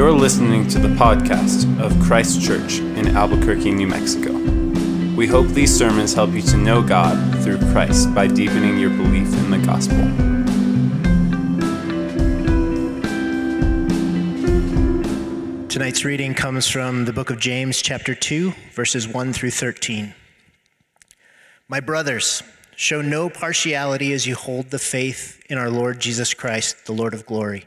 You're listening to the podcast of Christ Church in Albuquerque, New Mexico. We hope these sermons help you to know God through Christ by deepening your belief in the gospel. Tonight's reading comes from the book of James, chapter 2, verses 1 through 13. My brothers, show no partiality as you hold the faith in our Lord Jesus Christ, the Lord of glory.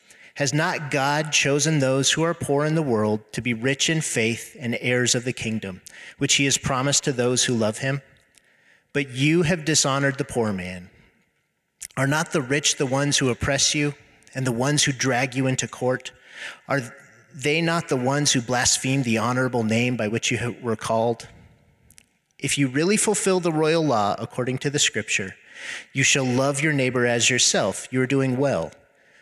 Has not God chosen those who are poor in the world to be rich in faith and heirs of the kingdom, which he has promised to those who love him? But you have dishonored the poor man. Are not the rich the ones who oppress you and the ones who drag you into court? Are they not the ones who blaspheme the honorable name by which you were called? If you really fulfill the royal law according to the scripture, you shall love your neighbor as yourself, you are doing well.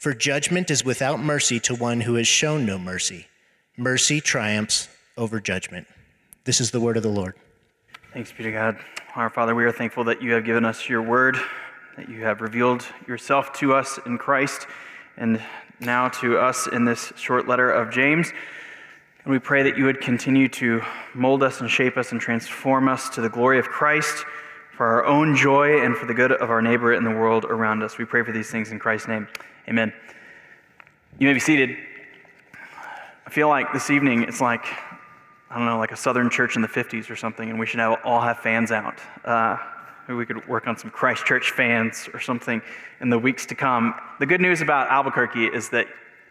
For judgment is without mercy to one who has shown no mercy. Mercy triumphs over judgment. This is the word of the Lord. Thanks be to God. Our Father, we are thankful that you have given us your word, that you have revealed yourself to us in Christ, and now to us in this short letter of James. And we pray that you would continue to mold us and shape us and transform us to the glory of Christ for our own joy and for the good of our neighbor and the world around us. We pray for these things in Christ's name. Amen. You may be seated. I feel like this evening it's like, I don't know, like a southern church in the 50s or something, and we should have, all have fans out. Uh, maybe we could work on some Christ Church fans or something in the weeks to come. The good news about Albuquerque is that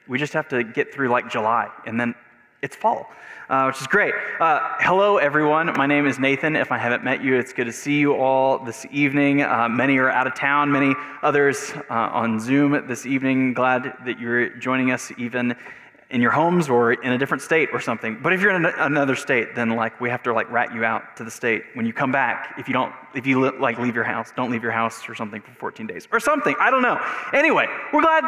we just have to get through like July, and then it's fall uh, which is great. Uh, hello, everyone. My name is Nathan. If I haven't met you, it's good to see you all this evening. Uh, many are out of town, many others uh, on Zoom this evening. Glad that you're joining us even in your homes or in a different state or something. But if you're in another state, then like we have to like rat you out to the state when you come back. If you don't, if you like leave your house, don't leave your house or something for 14 days or something. I don't know. Anyway, we're glad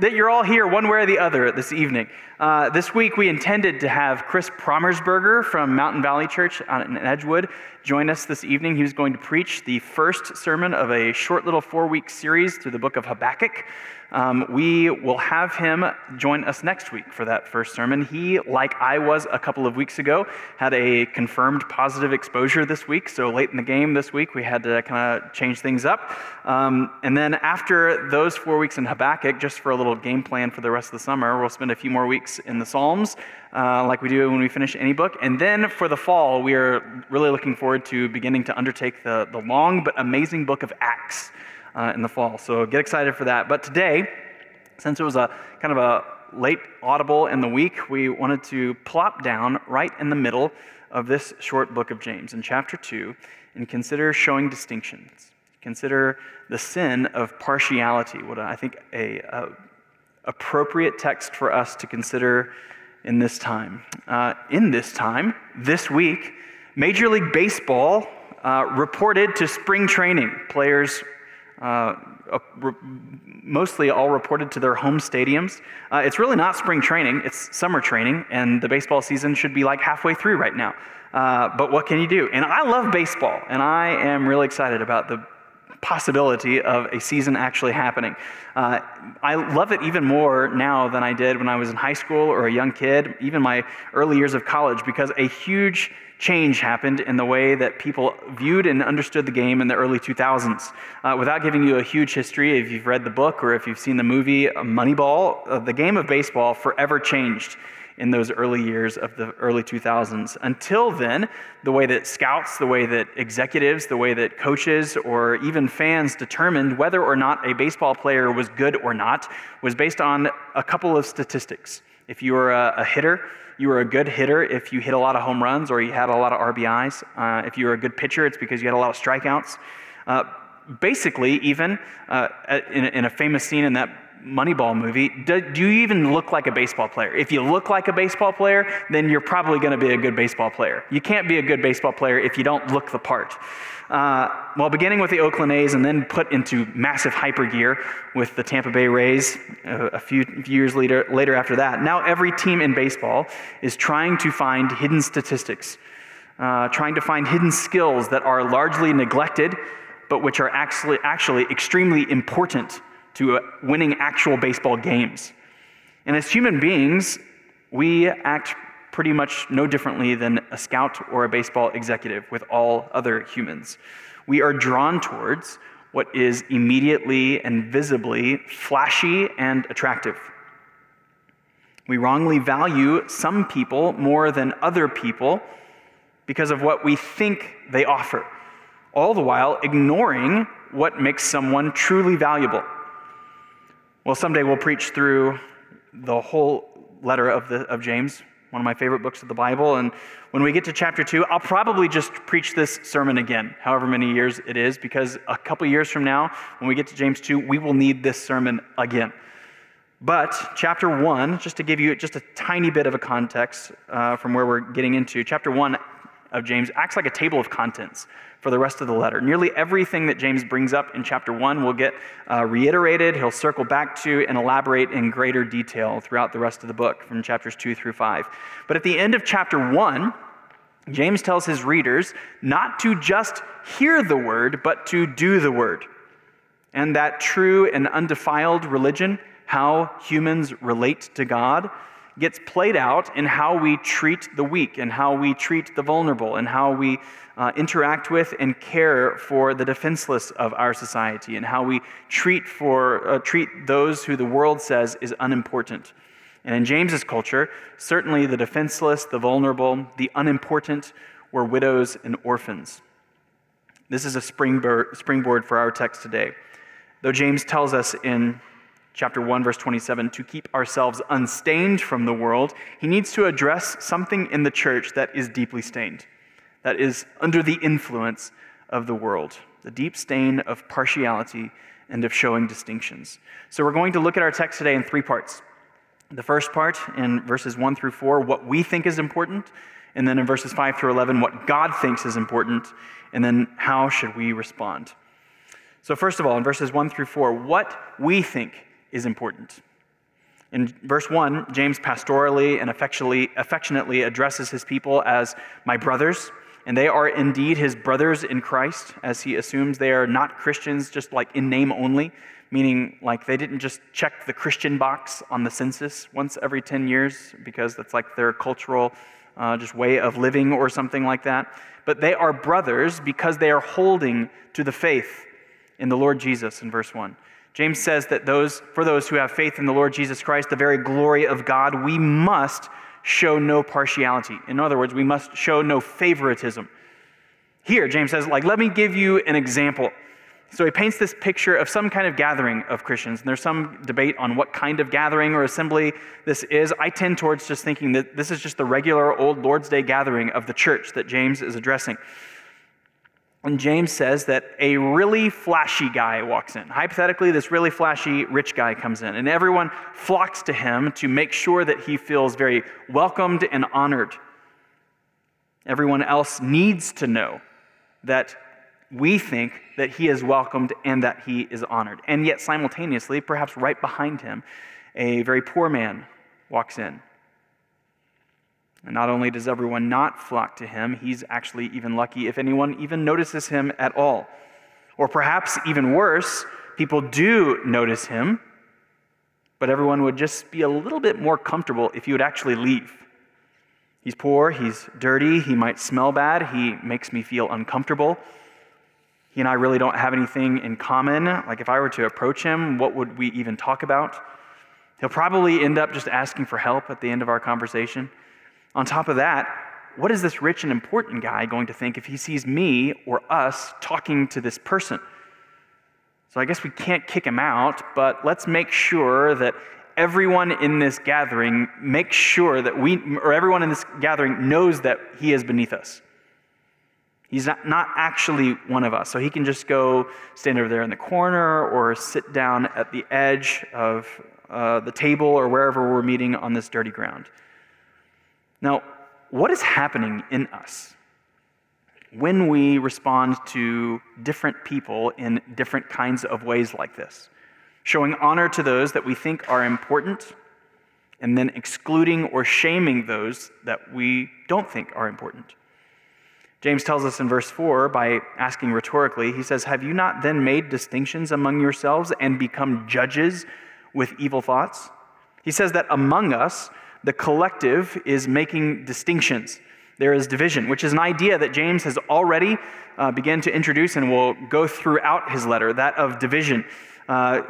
that you're all here one way or the other this evening. Uh, this week we intended to have Chris Promersberger from Mountain Valley Church in Edgewood join us this evening. He was going to preach the first sermon of a short little four-week series through the book of Habakkuk. Um, we will have him join us next week for that first sermon. He, like I was a couple of weeks ago, had a confirmed positive exposure this week. So late in the game this week, we had to kind of change things up. Um, and then after those four weeks in Habakkuk, just for a little game plan for the rest of the summer, we'll spend a few more weeks in the Psalms, uh, like we do when we finish any book. And then for the fall, we are really looking forward to beginning to undertake the, the long but amazing book of Acts uh, in the fall. So get excited for that. But today, since it was a kind of a late audible in the week, we wanted to plop down right in the middle of this short book of James in chapter 2 and consider showing distinctions. Consider the sin of partiality, what I think a, a appropriate text for us to consider in this time. Uh, in this time, this week, Major League Baseball uh, reported to spring training. Players uh, mostly all reported to their home stadiums. Uh, it's really not spring training, it's summer training, and the baseball season should be like halfway through right now. Uh, but what can you do? And I love baseball, and I am really excited about the possibility of a season actually happening. Uh, I love it even more now than I did when I was in high school or a young kid, even my early years of college, because a huge change happened in the way that people viewed and understood the game in the early 2000s. Uh, without giving you a huge history, if you've read the book or if you've seen the movie Moneyball, uh, the game of baseball forever changed in those early years of the early 2000s. Until then, the way that scouts, the way that executives, the way that coaches, or even fans determined whether or not a baseball player was good or not was based on a couple of statistics. If you were a, a hitter, you were a good hitter if you hit a lot of home runs or you had a lot of RBIs. Uh, if you were a good pitcher, it's because you had a lot of strikeouts. Uh, basically, even uh, in, in, a famous scene in that Moneyball movie, do, do, you even look like a baseball player? If you look like a baseball player, then you're probably going to be a good baseball player. You can't be a good baseball player if you don't look the part. Uh, well, beginning with the Oakland A's and then put into massive hyper gear with the Tampa Bay Rays a, a few years later, later after that. Now, every team in baseball is trying to find hidden statistics, uh, trying to find hidden skills that are largely neglected, but which are actually, actually extremely important to uh, winning actual baseball games. And as human beings, we act pretty much no differently than a scout or a baseball executive with all other humans. We are drawn towards what is immediately and visibly flashy and attractive. We wrongly value some people more than other people because of what we think they offer, all the while ignoring what makes someone truly valuable. Well, someday we'll preach through the whole letter of, the, of James, one of my favorite books of the Bible. And when we get to chapter two, I'll probably just preach this sermon again, however many years it is, because a couple years from now, when we get to James 2, we will need this sermon again. But chapter one, just to give you just a tiny bit of a context uh, from where we're getting into, chapter one of James acts like a table of contents for the rest of the letter. Nearly everything that James brings up in chapter 1 will get uh, reiterated. He'll circle back to and elaborate in greater detail throughout the rest of the book from chapters 2 through 5. But at the end of chapter 1, James tells his readers not to just hear the word, but to do the word. And that true and undefiled religion, how humans relate to God, gets played out in how we treat the weak and how we treat the vulnerable and how we uh, interact with and care for the defenseless of our society and how we treat, for, uh, treat those who the world says is unimportant. And in James's culture, certainly the defenseless, the vulnerable, the unimportant were widows and orphans. This is a springboard, springboard for our text today. Though James tells us in chapter 1 verse 27 to keep ourselves unstained from the world he needs to address something in the church that is deeply stained that is under the influence of the world the deep stain of partiality and of showing distinctions. So we're going to look at our text today in three parts. The first part in verses 1 through 4 what we think is important and then in verses 5 through 11 what god thinks is important and then how should we respond. So first of all in verses 1 through 4 what we think is important. In verse 1, James pastorally and affectionately addresses his people as my brothers, and they are indeed his brothers in Christ, as he assumes they are not Christians just like in name only, meaning like they didn't just check the Christian box on the census once every 10 years because that's like their cultural uh, just way of living or something like that. But they are brothers because they are holding to the faith in the Lord Jesus in verse 1. James says that those, for those who have faith in the Lord Jesus Christ, the very glory of God, we must show no partiality. In other words, we must show no favoritism. Here, James says, like, let me give you an example. So he paints this picture of some kind of gathering of Christians. And there's some debate on what kind of gathering or assembly this is. I tend towards just thinking that this is just the regular old Lord's Day gathering of the church that James is addressing. And James says that a really flashy guy walks in. Hypothetically, this really flashy rich guy comes in, and everyone flocks to him to make sure that he feels very welcomed and honored. Everyone else needs to know that we think that he is welcomed and that he is honored. And yet, simultaneously, perhaps right behind him, a very poor man walks in. And not only does everyone not flock to him, he's actually even lucky if anyone even notices him at all. Or perhaps even worse, people do notice him, but everyone would just be a little bit more comfortable if he would actually leave. He's poor, he's dirty, he might smell bad, he makes me feel uncomfortable. He and I really don't have anything in common. Like if I were to approach him, what would we even talk about? He'll probably end up just asking for help at the end of our conversation. On top of that, what is this rich and important guy going to think if he sees me or us talking to this person? So I guess we can't kick him out, but let's make sure that everyone in this gathering makes sure that we, or everyone in this gathering knows that he is beneath us. He's not, not actually one of us. So he can just go stand over there in the corner or sit down at the edge of uh, the table or wherever we're meeting on this dirty ground. Now, what is happening in us when we respond to different people in different kinds of ways like this? Showing honor to those that we think are important, and then excluding or shaming those that we don't think are important. James tells us in verse 4 by asking rhetorically, he says, Have you not then made distinctions among yourselves and become judges with evil thoughts? He says that among us, the collective is making distinctions. There is division, which is an idea that James has already uh, begun to introduce and will go throughout his letter, that of division. Uh,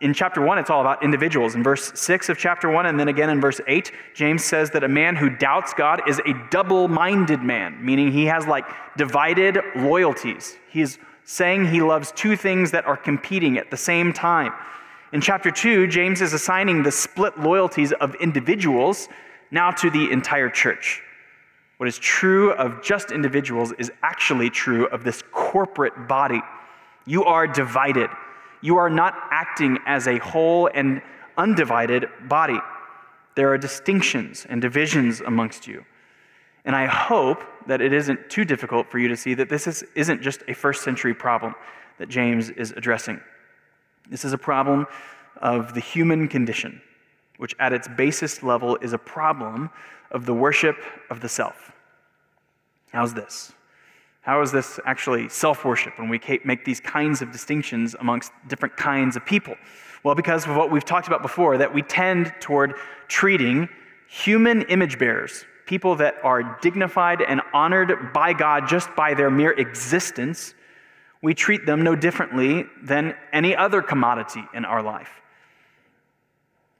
in chapter 1, it's all about individuals. In verse 6 of chapter 1, and then again in verse 8, James says that a man who doubts God is a double minded man, meaning he has like divided loyalties. He's saying he loves two things that are competing at the same time. In chapter 2, James is assigning the split loyalties of individuals now to the entire church. What is true of just individuals is actually true of this corporate body. You are divided. You are not acting as a whole and undivided body. There are distinctions and divisions amongst you. And I hope that it isn't too difficult for you to see that this is, isn't just a first century problem that James is addressing. This is a problem of the human condition, which at its basest level is a problem of the worship of the self. How's this? How is this actually self worship when we make these kinds of distinctions amongst different kinds of people? Well, because of what we've talked about before, that we tend toward treating human image bearers, people that are dignified and honored by God just by their mere existence, we treat them no differently than any other commodity in our life.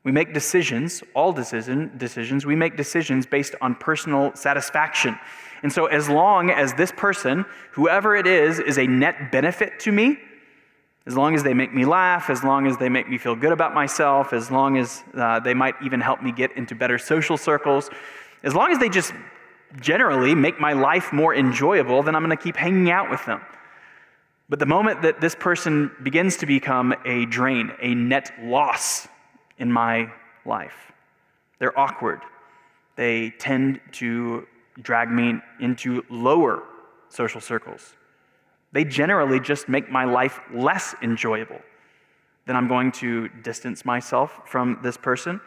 We make decisions, all decision, decisions, we make decisions based on personal satisfaction. And so, as long as this person, whoever it is, is a net benefit to me, as long as they make me laugh, as long as they make me feel good about myself, as long as uh, they might even help me get into better social circles, as long as they just generally make my life more enjoyable, then I'm going to keep hanging out with them. But the moment that this person begins to become a drain, a net loss in my life, they're awkward. They tend to drag me into lower social circles. They generally just make my life less enjoyable. Then I'm going to distance myself from this person.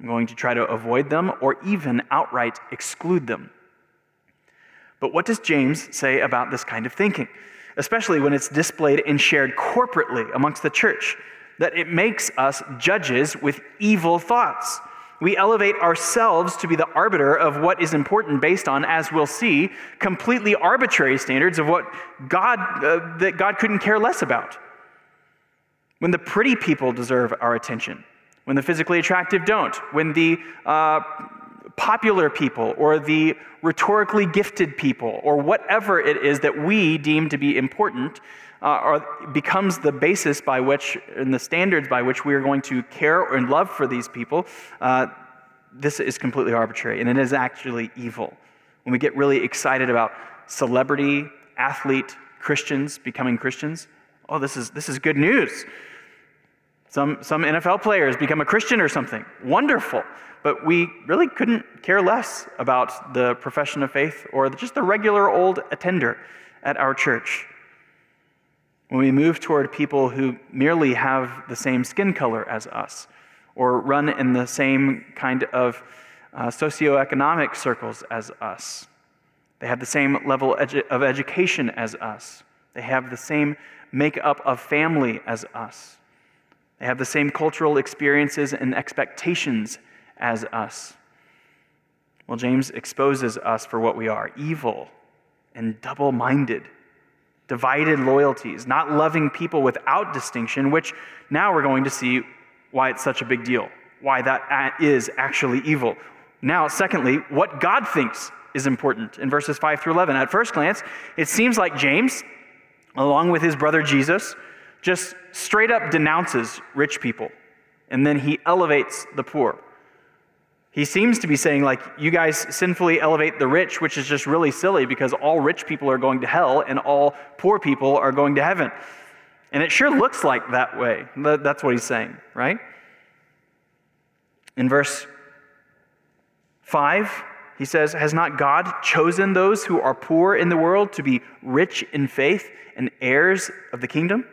I'm going to try to avoid them or even outright exclude them. But what does James say about this kind of thinking? Especially when it's displayed and shared corporately amongst the church, that it makes us judges with evil thoughts. We elevate ourselves to be the arbiter of what is important based on, as we'll see, completely arbitrary standards of what God, uh, that God couldn't care less about. When the pretty people deserve our attention, when the physically attractive don't, when the uh, popular people or the rhetorically gifted people or whatever it is that we deem to be important uh, becomes the basis by which and the standards by which we are going to care and love for these people uh, this is completely arbitrary and it is actually evil when we get really excited about celebrity athlete christians becoming christians oh this is this is good news some, some NFL players become a Christian or something. Wonderful. But we really couldn't care less about the profession of faith or just the regular old attender at our church. When we move toward people who merely have the same skin color as us or run in the same kind of uh, socioeconomic circles as us, they have the same level edu- of education as us, they have the same makeup of family as us. They have the same cultural experiences and expectations as us. Well, James exposes us for what we are evil and double minded, divided loyalties, not loving people without distinction, which now we're going to see why it's such a big deal. why that is actually evil. Now, secondly, what God thinks is important in verses 5 through 11. At first glance, it seems like James, along with his brother Jesus, just straight up denounces rich people, and then he elevates the poor. He seems to be saying, like, you guys sinfully elevate the rich, which is just really silly because all rich people are going to hell and all poor people are going to heaven. And it sure looks like that way. That's what he's saying, right? In verse 5, he says, Has not God chosen those who are poor in the world to be rich in faith and heirs of the kingdom?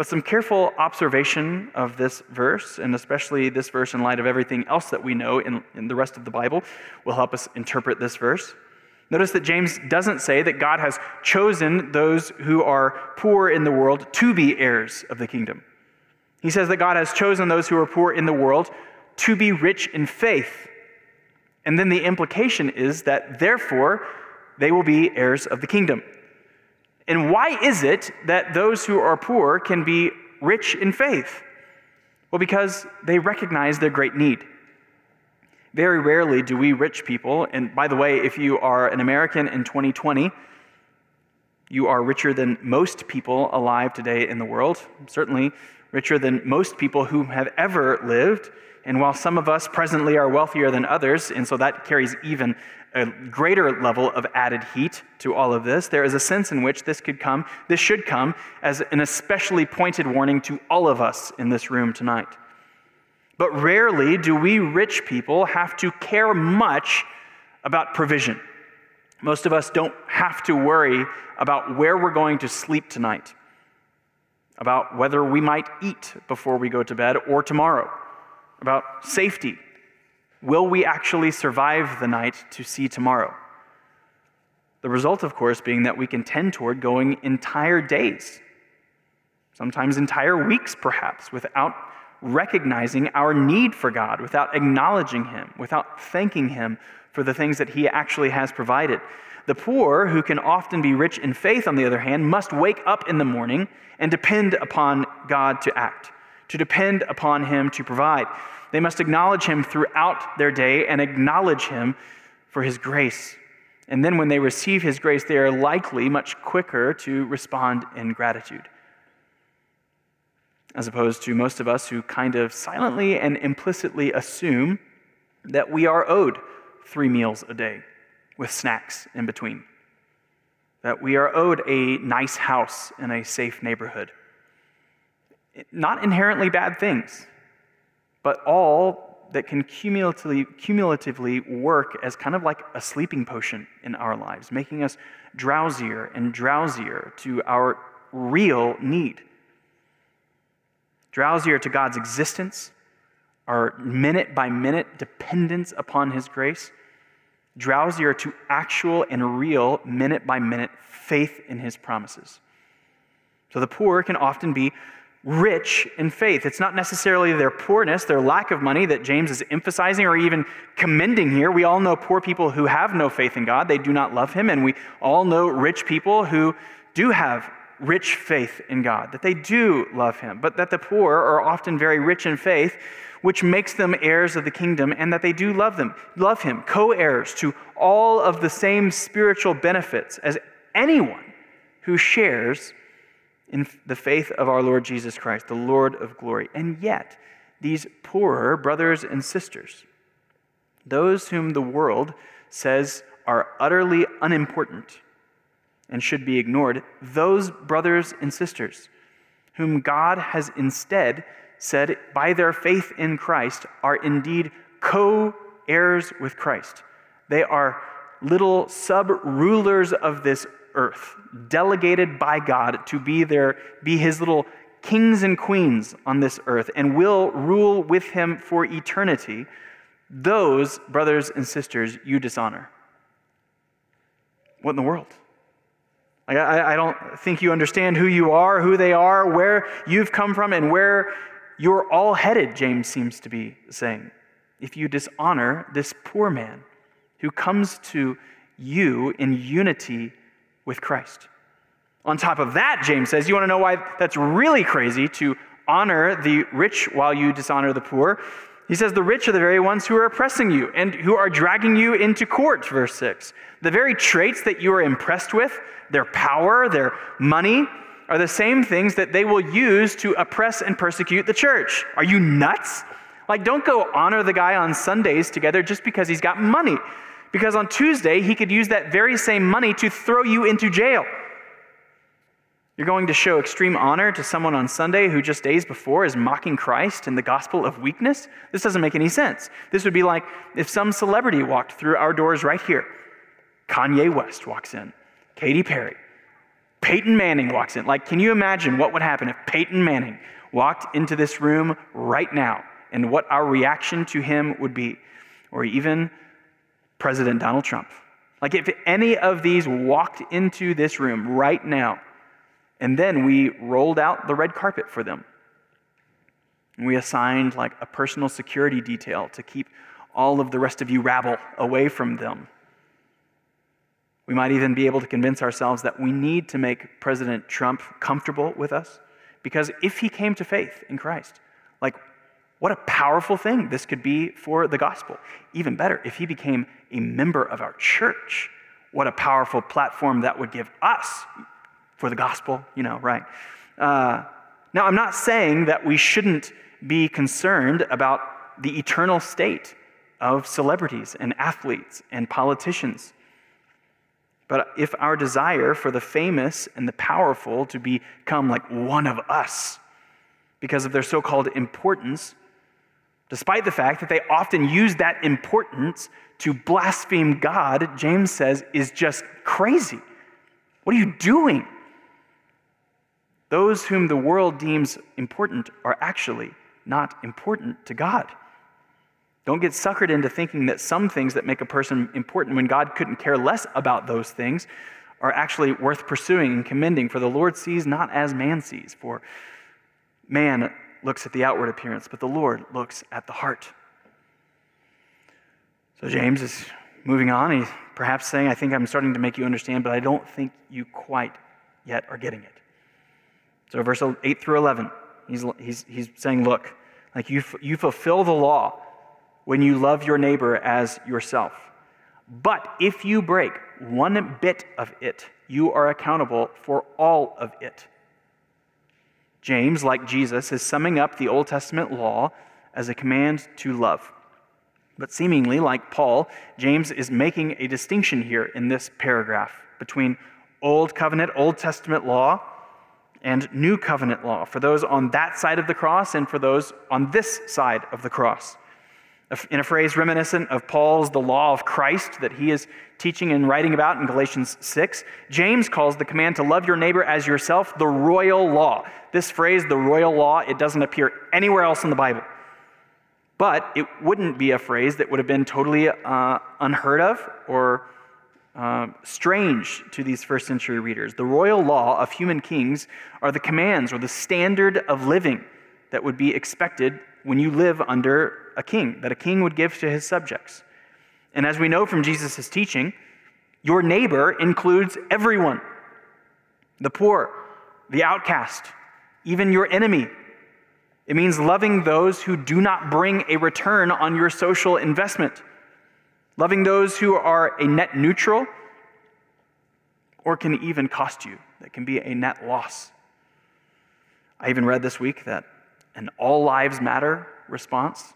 But some careful observation of this verse, and especially this verse in light of everything else that we know in, in, the rest of the Bible, will help us interpret this verse. Notice that James doesn't say that God has chosen those who are poor in the world to be heirs of the kingdom. He says that God has chosen those who are poor in the world to be rich in faith. And then the implication is that therefore they will be heirs of the kingdom. And why is it that those who are poor can be rich in faith? Well, because they recognize their great need. Very rarely do we rich people, and by the way, if you are an American in 2020, you are richer than most people alive today in the world, certainly richer than most people who have ever lived. And while some of us presently are wealthier than others, and so that carries even a greater level of added heat to all of this, there is a sense in which this could come, this should come as an especially pointed warning to all of us in this room tonight. But rarely do we rich people have to care much about provision. Most of us don't have to worry about where we're going to sleep tonight, about whether we might eat before we go to bed or tomorrow, about safety Will we actually survive the night to see tomorrow? The result, of course, being that we can tend toward going entire days, sometimes entire weeks perhaps, without recognizing our need for God, without acknowledging Him, without thanking Him for the things that He actually has provided. The poor, who can often be rich in faith, on the other hand, must wake up in the morning and depend upon God to act, to depend upon Him to provide. They must acknowledge him throughout their day and acknowledge him for his grace. And then when they receive his grace, they are likely much quicker to respond in gratitude. As opposed to most of us who kind of silently and implicitly assume that we are owed three meals a day with snacks in between, that we are owed a nice house in a safe neighborhood. Not inherently bad things, but all that can cumulatively, cumulatively work as kind of like a sleeping potion in our lives, making us drowsier and drowsier to our real need. Drowsier to God's existence, our minute by minute dependence upon His grace, drowsier to actual and real minute by minute faith in His promises. So the poor can often be rich in faith. It's not necessarily their poorness, their lack of money that James is emphasizing or even commending here. We all know poor people who have no faith in God, they do not love Him, and we all know rich people who do have rich faith in God, that they do love Him, but that the poor are often very rich in faith. Which makes them heirs of the kingdom, and that they do love them, love him, co-heirs to all of the same spiritual benefits as anyone who shares in the faith of our Lord Jesus Christ, the Lord of glory. And yet, these poorer brothers and sisters, those whom the world says are utterly unimportant and should be ignored, those brothers and sisters whom God has instead said by their faith in Christ are indeed co heirs with Christ. They are little sub rulers of this earth, delegated by God to be there, be his little kings and queens on this earth, and will rule with him for eternity, those brothers and sisters you dishonor. What in the world? I, I don't think you understand who you are, who they are, where you've come from, and where you're all headed, James seems to be saying. If you dishonor this poor man who comes to you in unity with Christ. On top of that, James says, you want to know why that's really crazy to honor the rich while you dishonor the poor? He says, The rich are the very ones who are oppressing you and who are dragging you into court, verse 6. The very traits that you are impressed with, their power, their money, are the same things that they will use to oppress and persecute the church. Are you nuts? Like, don't go honor the guy on Sundays together just because he's got money. Because on Tuesday, he could use that very same money to throw you into jail. You're going to show extreme honor to someone on Sunday who just days before is mocking Christ and the gospel of weakness? This doesn't make any sense. This would be like if some celebrity walked through our doors right here. Kanye West walks in, Katy Perry, Peyton Manning walks in. Like, can you imagine what would happen if Peyton Manning walked into this room right now and what our reaction to him would be? Or even President Donald Trump. Like, if any of these walked into this room right now, and then we rolled out the red carpet for them, and we assigned like a personal security detail to keep all of the rest of you rabble away from them. We might even be able to convince ourselves that we need to make President Trump comfortable with us because if he came to faith in Christ, like what a powerful thing this could be for the gospel. Even better, if he became a member of our church, what a powerful platform that would give us for the gospel, you know, right? Uh, now, I'm not saying that we shouldn't be concerned about the eternal state of celebrities and athletes and politicians. But if our desire for the famous and the powerful to become like one of us because of their so called importance, despite the fact that they often use that importance to blaspheme God, James says, is just crazy. What are you doing? Those whom the world deems important are actually not important to God. Don't get suckered into thinking that some things that make a person important when God couldn't care less about those things are actually worth pursuing and commending, for the Lord sees not as man sees. For man looks at the outward appearance, but the Lord looks at the heart. So James is moving on. He's perhaps saying, I think I'm starting to make you understand, but I don't think you quite yet are getting it. So, verse 8 through 11, he's, he's, he's saying, Look, like you, you fulfill the law when you love your neighbor as yourself. But if you break one bit of it, you are accountable for all of it. James, like Jesus, is summing up the Old Testament law as a command to love. But seemingly, like Paul, James is making a distinction here in this paragraph between Old Covenant, Old Testament law, and New Covenant law for those on that side of the cross and for those on this side of the cross in a phrase reminiscent of Paul's The Law of Christ that he is teaching and writing about in Galatians 6, James calls the command to love your neighbor as yourself the royal law. This phrase, the royal law, it doesn't appear anywhere else in the Bible. But it wouldn't be a phrase that would have been totally uh, unheard of or uh, strange to these first century readers. The royal law of human kings are the commands or the standard of living that would be expected when you live under a king, that a king would give to his subjects. And as we know from Jesus' teaching, your neighbor includes everyone the poor, the outcast, even your enemy. It means loving those who do not bring a return on your social investment, loving those who are a net neutral or can even cost you, that can be a net loss. I even read this week that an all lives matter response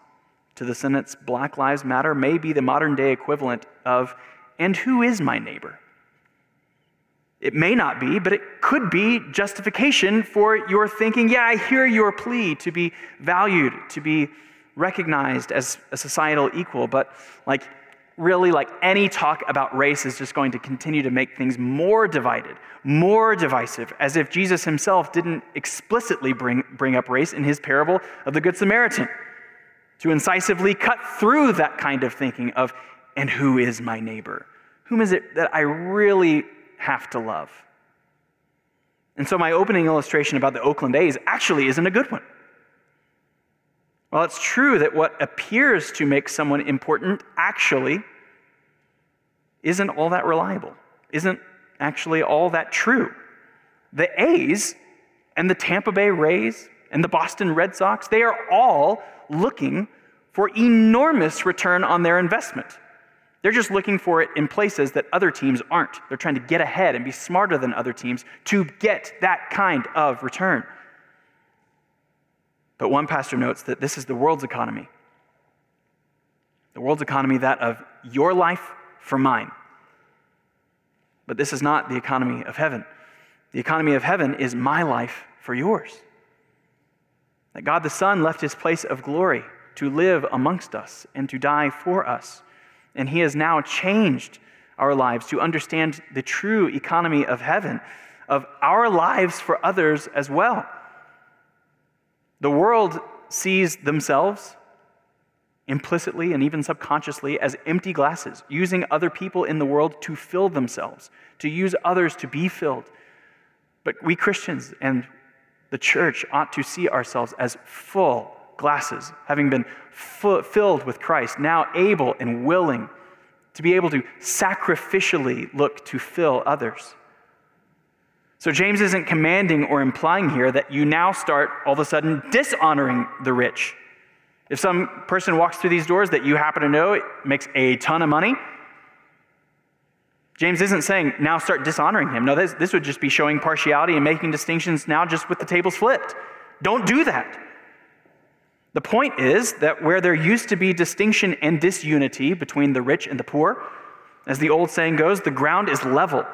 to the sentence Black Lives Matter may be the modern day equivalent of, and who is my neighbor? It may not be, but it could be justification for your thinking, yeah, I hear your plea to be valued, to be recognized as a societal equal, but like really like any talk about race is just going to continue to make things more divided, more divisive, as if Jesus himself didn't explicitly bring, bring up race in his parable of the Good Samaritan to incisively cut through that kind of thinking of, and who is my neighbor? Whom is it that I really have to love? And so my opening illustration about the Oakland A's actually isn't a good one. Well, it's true that what appears to make someone important actually isn't all that reliable, isn't actually all that true. The A's and the Tampa Bay Rays and the Boston Red Sox, they are all looking for enormous return on their investment. They're just looking for it in places that other teams aren't. They're trying to get ahead and be smarter than other teams to get that kind of return. But one pastor notes that this is the world's economy. The world's economy, that of your life for mine. But this is not the economy of heaven. The economy of heaven is my life for yours. That God the Son left his place of glory to live amongst us and to die for us. And He has now changed our lives to understand the true economy of heaven, of our lives for others as well. The world sees themselves implicitly and even subconsciously as empty glasses, using other people in the world to fill themselves, to use others to be filled. But we Christians and the church ought to see ourselves as full glasses, having been filled with Christ, now able and willing to be able to sacrificially look to fill others. So, James isn't commanding or implying here that you now start all of a sudden dishonoring the rich. If some person walks through these doors that you happen to know makes a ton of money, James isn't saying now start dishonoring him. No, this, this would just be showing partiality and making distinctions now just with the tables flipped. Don't do that. The point is that where there used to be distinction and disunity between the rich and the poor, as the old saying goes, the ground is level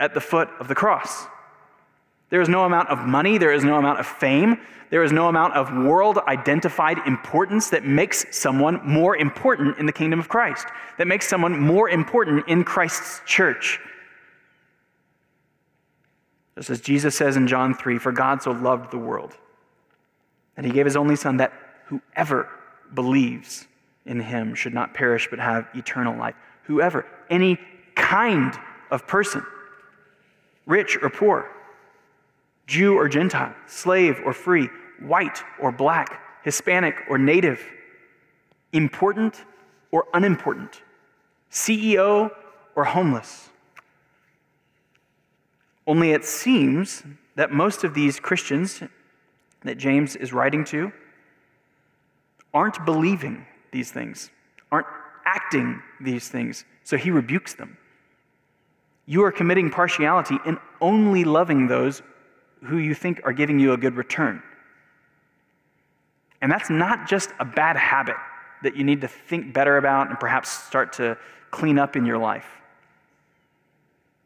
at the foot of the cross. There is no amount of money, there is no amount of fame, there is no amount of world identified importance that makes someone more important in the kingdom of Christ, that makes someone more important in Christ's church. Just as Jesus says in John 3 For God so loved the world, and he gave his only Son that whoever believes in him should not perish but have eternal life. Whoever, any kind of person, rich or poor, Jew or Gentile, slave or free, white or black, Hispanic or native, important or unimportant, CEO or homeless. Only it seems that most of these Christians that James is writing to aren't believing these things, aren't acting these things. So he rebukes them. You are committing partiality in only loving those who you think are giving you a good return. And that's not just a bad habit that you need to think better about and perhaps start to clean up in your life.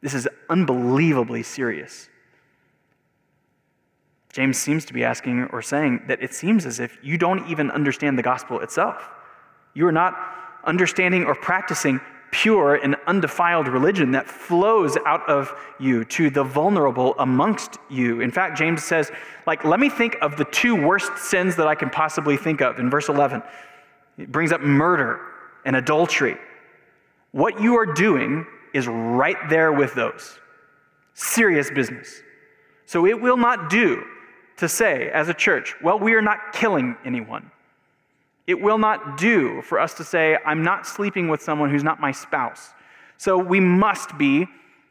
This is unbelievably serious. James seems to be asking or saying that it seems as if you don't even understand the gospel itself. You are not understanding or practicing pure and undefiled religion that flows out of you to the vulnerable amongst you. In fact, James says, like, let me think of the two worst sins that I can possibly think of in verse 11. It brings up murder and adultery. What you are doing is right there with those. Serious business. So it will not do to say as a church, well, we are not killing anyone. It will not do for us to say, I'm not sleeping with someone who's not my spouse. So we must be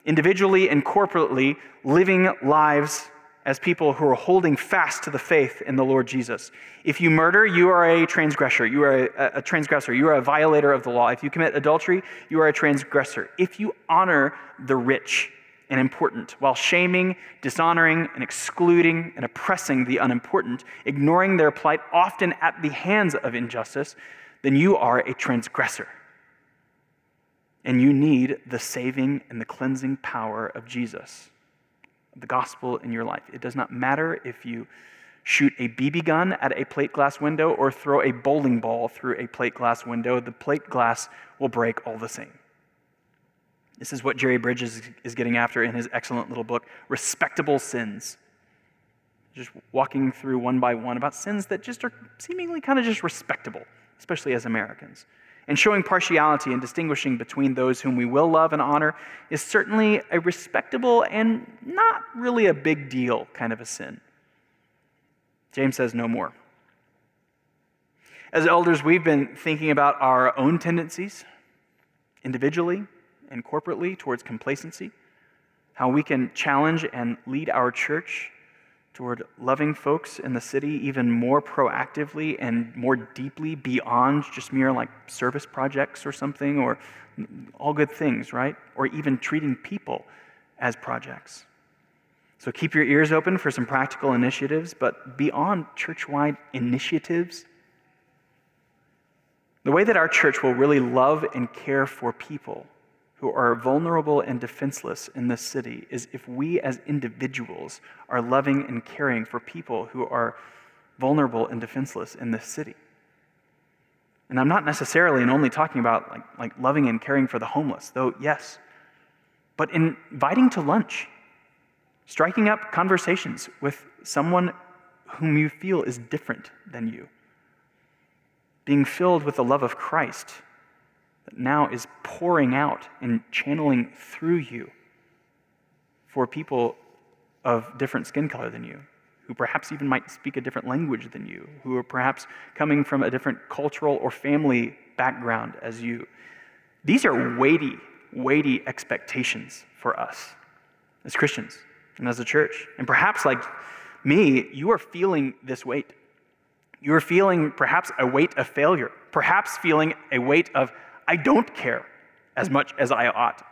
individually and corporately living lives as people who are holding fast to the faith in the Lord Jesus. If you murder, you are a transgressor. You are a, a, transgressor. You are a violator of the law. If you commit adultery, you are a transgressor. If you honor the rich, and important, while shaming, dishonoring, and excluding and oppressing the unimportant, ignoring their plight often at the hands of injustice, then you are a transgressor. And you need the saving and the cleansing power of Jesus, the gospel in your life. It does not matter if you shoot a BB gun at a plate glass window or throw a bowling ball through a plate glass window, the plate glass will break all the same. This is what Jerry Bridges is getting after in his excellent little book, Respectable Sins. Just walking through one by one about sins that just are seemingly kind of just respectable, especially as Americans. And showing partiality and distinguishing between those whom we will love and honor is certainly a respectable and not really a big deal kind of a sin. James says no more. As elders, we've been thinking about our own tendencies individually and corporately towards complacency, how we can challenge and lead our church toward loving folks in the city even more proactively and more deeply beyond just mere like service projects or something or all good things, right? Or even treating people as projects. So keep your ears open for some practical initiatives, but beyond church wide initiatives, the way that our church will really love and care for people who are vulnerable and defenseless in this city is if we as individuals are loving and caring for people who are vulnerable and defenseless in this city. And I'm not necessarily and only talking about like, like loving and caring for the homeless, though, yes, but inviting to lunch, striking up conversations with someone whom you feel is different than you being filled with the love of Christ that now is pouring out and channeling through you for people of different skin color than you, who perhaps even might speak a different language than you, who are perhaps coming from a different cultural or family background as you. These are weighty, weighty expectations for us as Christians and as a church. And perhaps, like me, you are feeling this weight. You are feeling perhaps a weight of failure, perhaps feeling a weight of, I don't care as much as I ought.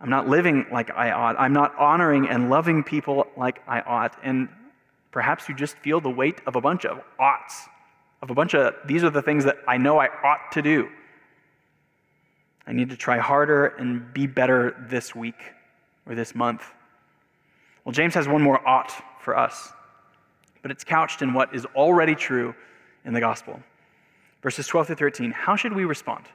I'm not living like I ought. I'm not honoring and loving people like I ought. And perhaps you just feel the weight of a bunch of oughts, of a bunch of, these are the things that I know I ought to do. I need to try harder and be better this week or this month. Well, James has one more ought for us but it's couched in what is already true in the gospel. Verses 12 through 13. How should we respond?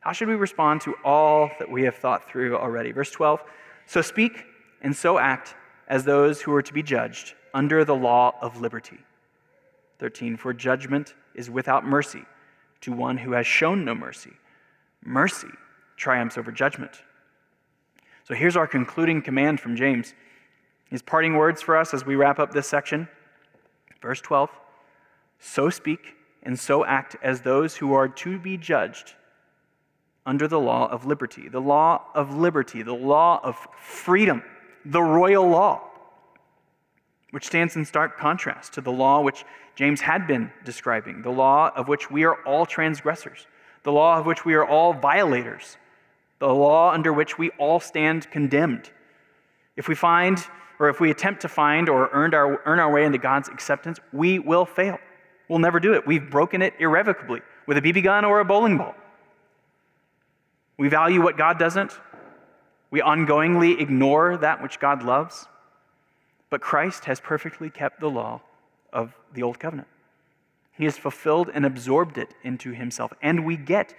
How should we respond to all that we have thought through already? Verse 12. So speak and so act as those who are to be judged under the law of liberty. 13. For judgment is without mercy to one who has shown no mercy. Mercy triumphs over judgment. So here's our concluding command from James. His parting words for us as we wrap up this section. Verse 12 So speak and so act as those who are to be judged under the law of liberty. The law of liberty, the law of freedom, the royal law, which stands in stark contrast to the law which James had been describing, the law of which we are all transgressors, the law of which we are all violators, the law under which we all stand condemned. If we find or if we attempt to find or earn our, earn our way into God's acceptance, we will fail. We'll never do it. We've broken it irrevocably with a BB gun or a bowling ball. We value what God doesn't. We ongoingly ignore that which God loves. But Christ has perfectly kept the law of the Old Covenant. He has fulfilled and absorbed it into himself. And we get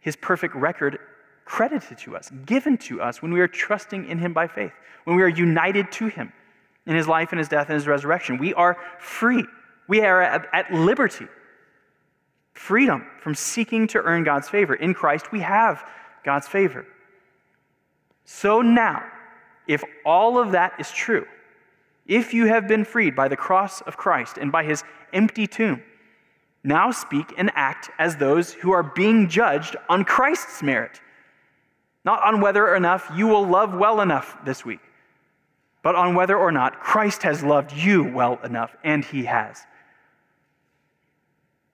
his perfect record credited to us, given to us when we are trusting in Him by faith, when we are united to Him in His life and His death and His resurrection. We are free. We are at, liberty. Freedom from seeking to earn God's favor. In Christ, we have God's favor. So now, if all of that is true, if you have been freed by the cross of Christ and by his empty tomb, now speak and act as those who are being judged on Christ's merit not on whether or enough you will love well enough this week, but on whether or not Christ has loved you well enough, and he has.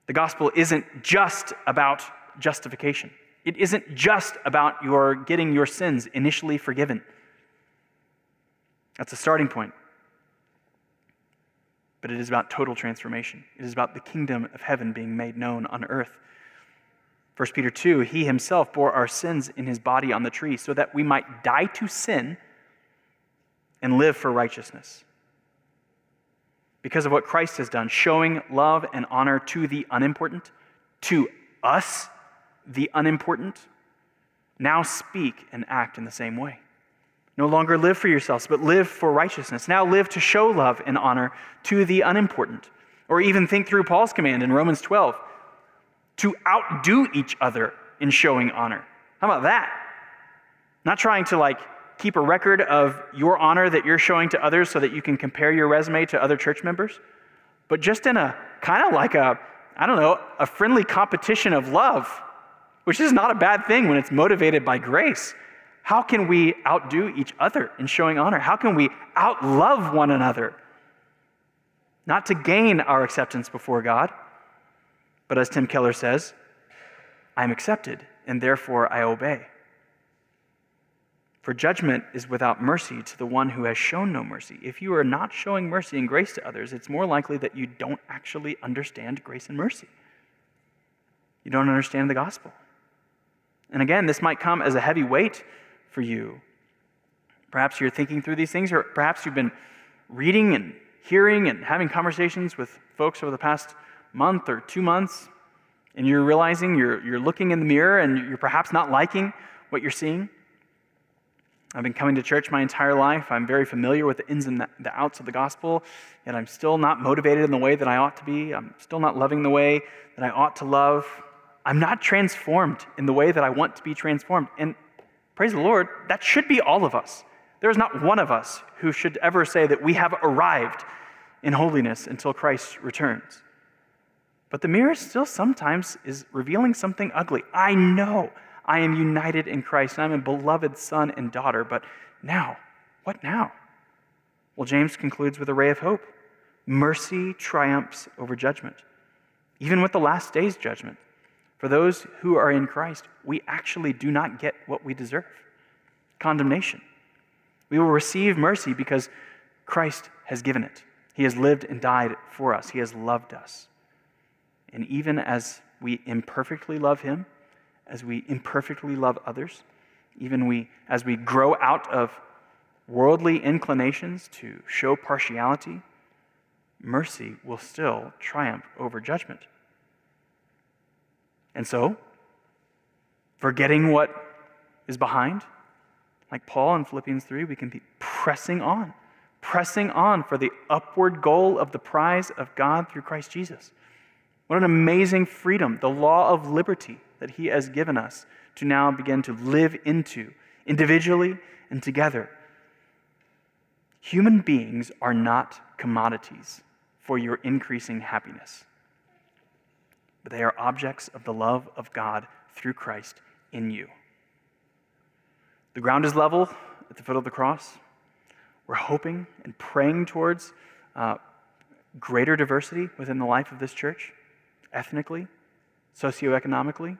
The gospel isn't just about justification. It isn't just about your getting your sins initially forgiven. That's a starting point. But it is about total transformation. It is about the kingdom of heaven being made known on earth. 1 Peter 2, he himself bore our sins in his body on the tree so that we might die to sin and live for righteousness. Because of what Christ has done, showing love and honor to the unimportant, to us, the unimportant, now speak and act in the same way. No longer live for yourselves, but live for righteousness. Now live to show love and honor to the unimportant. Or even think through Paul's command in Romans 12 to outdo each other in showing honor. How about that? Not trying to like keep a record of your honor that you're showing to others so that you can compare your resume to other church members, but just in a kind of like a, I don't know, a friendly competition of love, which is not a bad thing when it's motivated by grace. How can we outdo each other in showing honor? How can we outlove one another? Not to gain our acceptance before God, but as Tim Keller says, I'm accepted, and therefore I obey. For judgment is without mercy to the one who has shown no mercy. If you are not showing mercy and grace to others, it's more likely that you don't actually understand grace and mercy. You don't understand the gospel. And again, this might come as a heavy weight for you. Perhaps you're thinking through these things, or perhaps you've been reading and hearing and having conversations with folks over the past month or two months, and you're realizing you're, you're looking in the mirror and you're perhaps not liking what you're seeing. I've been coming to church my entire life. I'm very familiar with the ins and the outs of the gospel, yet I'm still not motivated in the way that I ought to be. I'm still not loving the way that I ought to love. I'm not transformed in the way that I want to be transformed. And praise the Lord, that should be all of us. There is not one of us who should ever say that we have arrived in holiness until Christ returns. But the mirror still sometimes is revealing something ugly. I know I am united in Christ, and I'm a beloved son and daughter. But now, what now? Well, James concludes with a ray of hope. Mercy triumphs over judgment, even with the last day's judgment. For those who are in Christ, we actually do not get what we deserve condemnation. We will receive mercy because Christ has given it. He has lived and died for us, He has loved us. And even as we imperfectly love Him, as we imperfectly love others, even we, as we grow out of worldly inclinations to show partiality, mercy will still triumph over judgment. And so, forgetting what is behind, like Paul in Philippians 3, we can be pressing on, pressing on for the upward goal of the prize of God through Christ Jesus. What an amazing freedom, the law of liberty that He has given us to now begin to live into individually and together. Human beings are not commodities for your increasing happiness, but they are objects of the love of God through Christ in you. The ground is level at the foot of the cross. We're hoping and praying towards uh, greater diversity within the life of this church, ethnically, socioeconomically.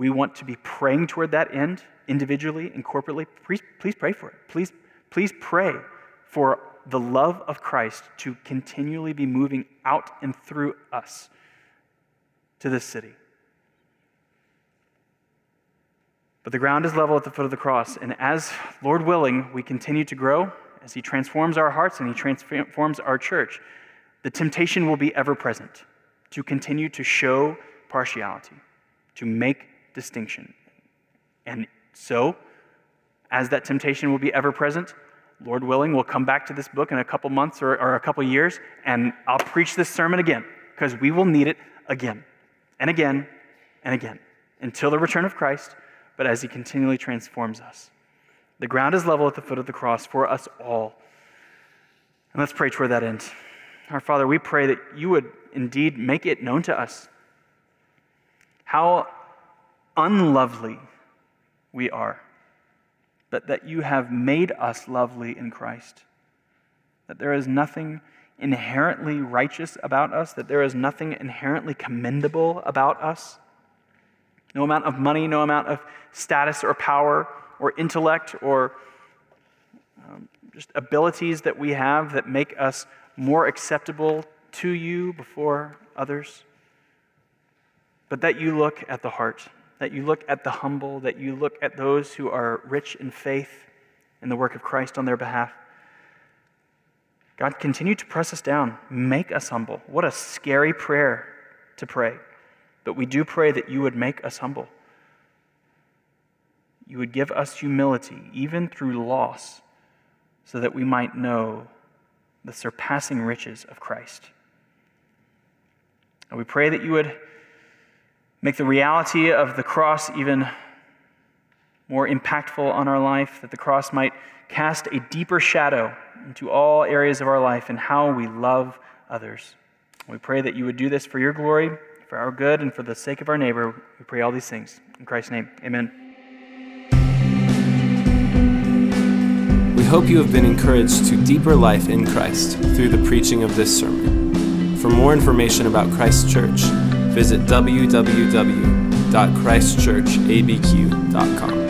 We want to be praying toward that end individually and corporately. Please, please pray for it. Please, please pray for the love of Christ to continually be moving out and through us to this city. But the ground is level at the foot of the cross, and as, Lord willing, we continue to grow, as He transforms our hearts and He transforms our church, the temptation will be ever present to continue to show partiality, to make distinction. And so, as that temptation will be ever present, Lord willing, we'll come back to this book in a couple months or, or a couple years, and I'll preach this sermon again because we will need it again and again and again until the return of Christ, but as He continually transforms us. The ground is level at the foot of the cross for us all. And let's pray toward that end. Our Father, we pray that you would indeed make it known to us how unlovely we are, but that you have made us lovely in Christ. That there is nothing inherently righteous about us, that there is nothing inherently commendable about us. No amount of money, no amount of status or power or intellect or um, just abilities that we have that make us more acceptable to you before others. But that you look at the heart that you look at the humble, that you look at those who are rich in faith in the work of Christ on their behalf. God, continue to press us down, make us humble. What a scary prayer to pray. But we do pray that you would make us humble. You would give us humility, even through loss, so that we might know the surpassing riches of Christ. And we pray that you would Make the reality of the cross even more impactful on our life, that the cross might cast a deeper shadow into all areas of our life and how we love others. We pray that you would do this for your glory, for our good, and for the sake of our neighbor. We pray all these things. In Christ's name, amen. We hope you have been encouraged to deeper life in Christ through the preaching of this sermon. For more information about Christ Church, visit www.christchurchabq.com.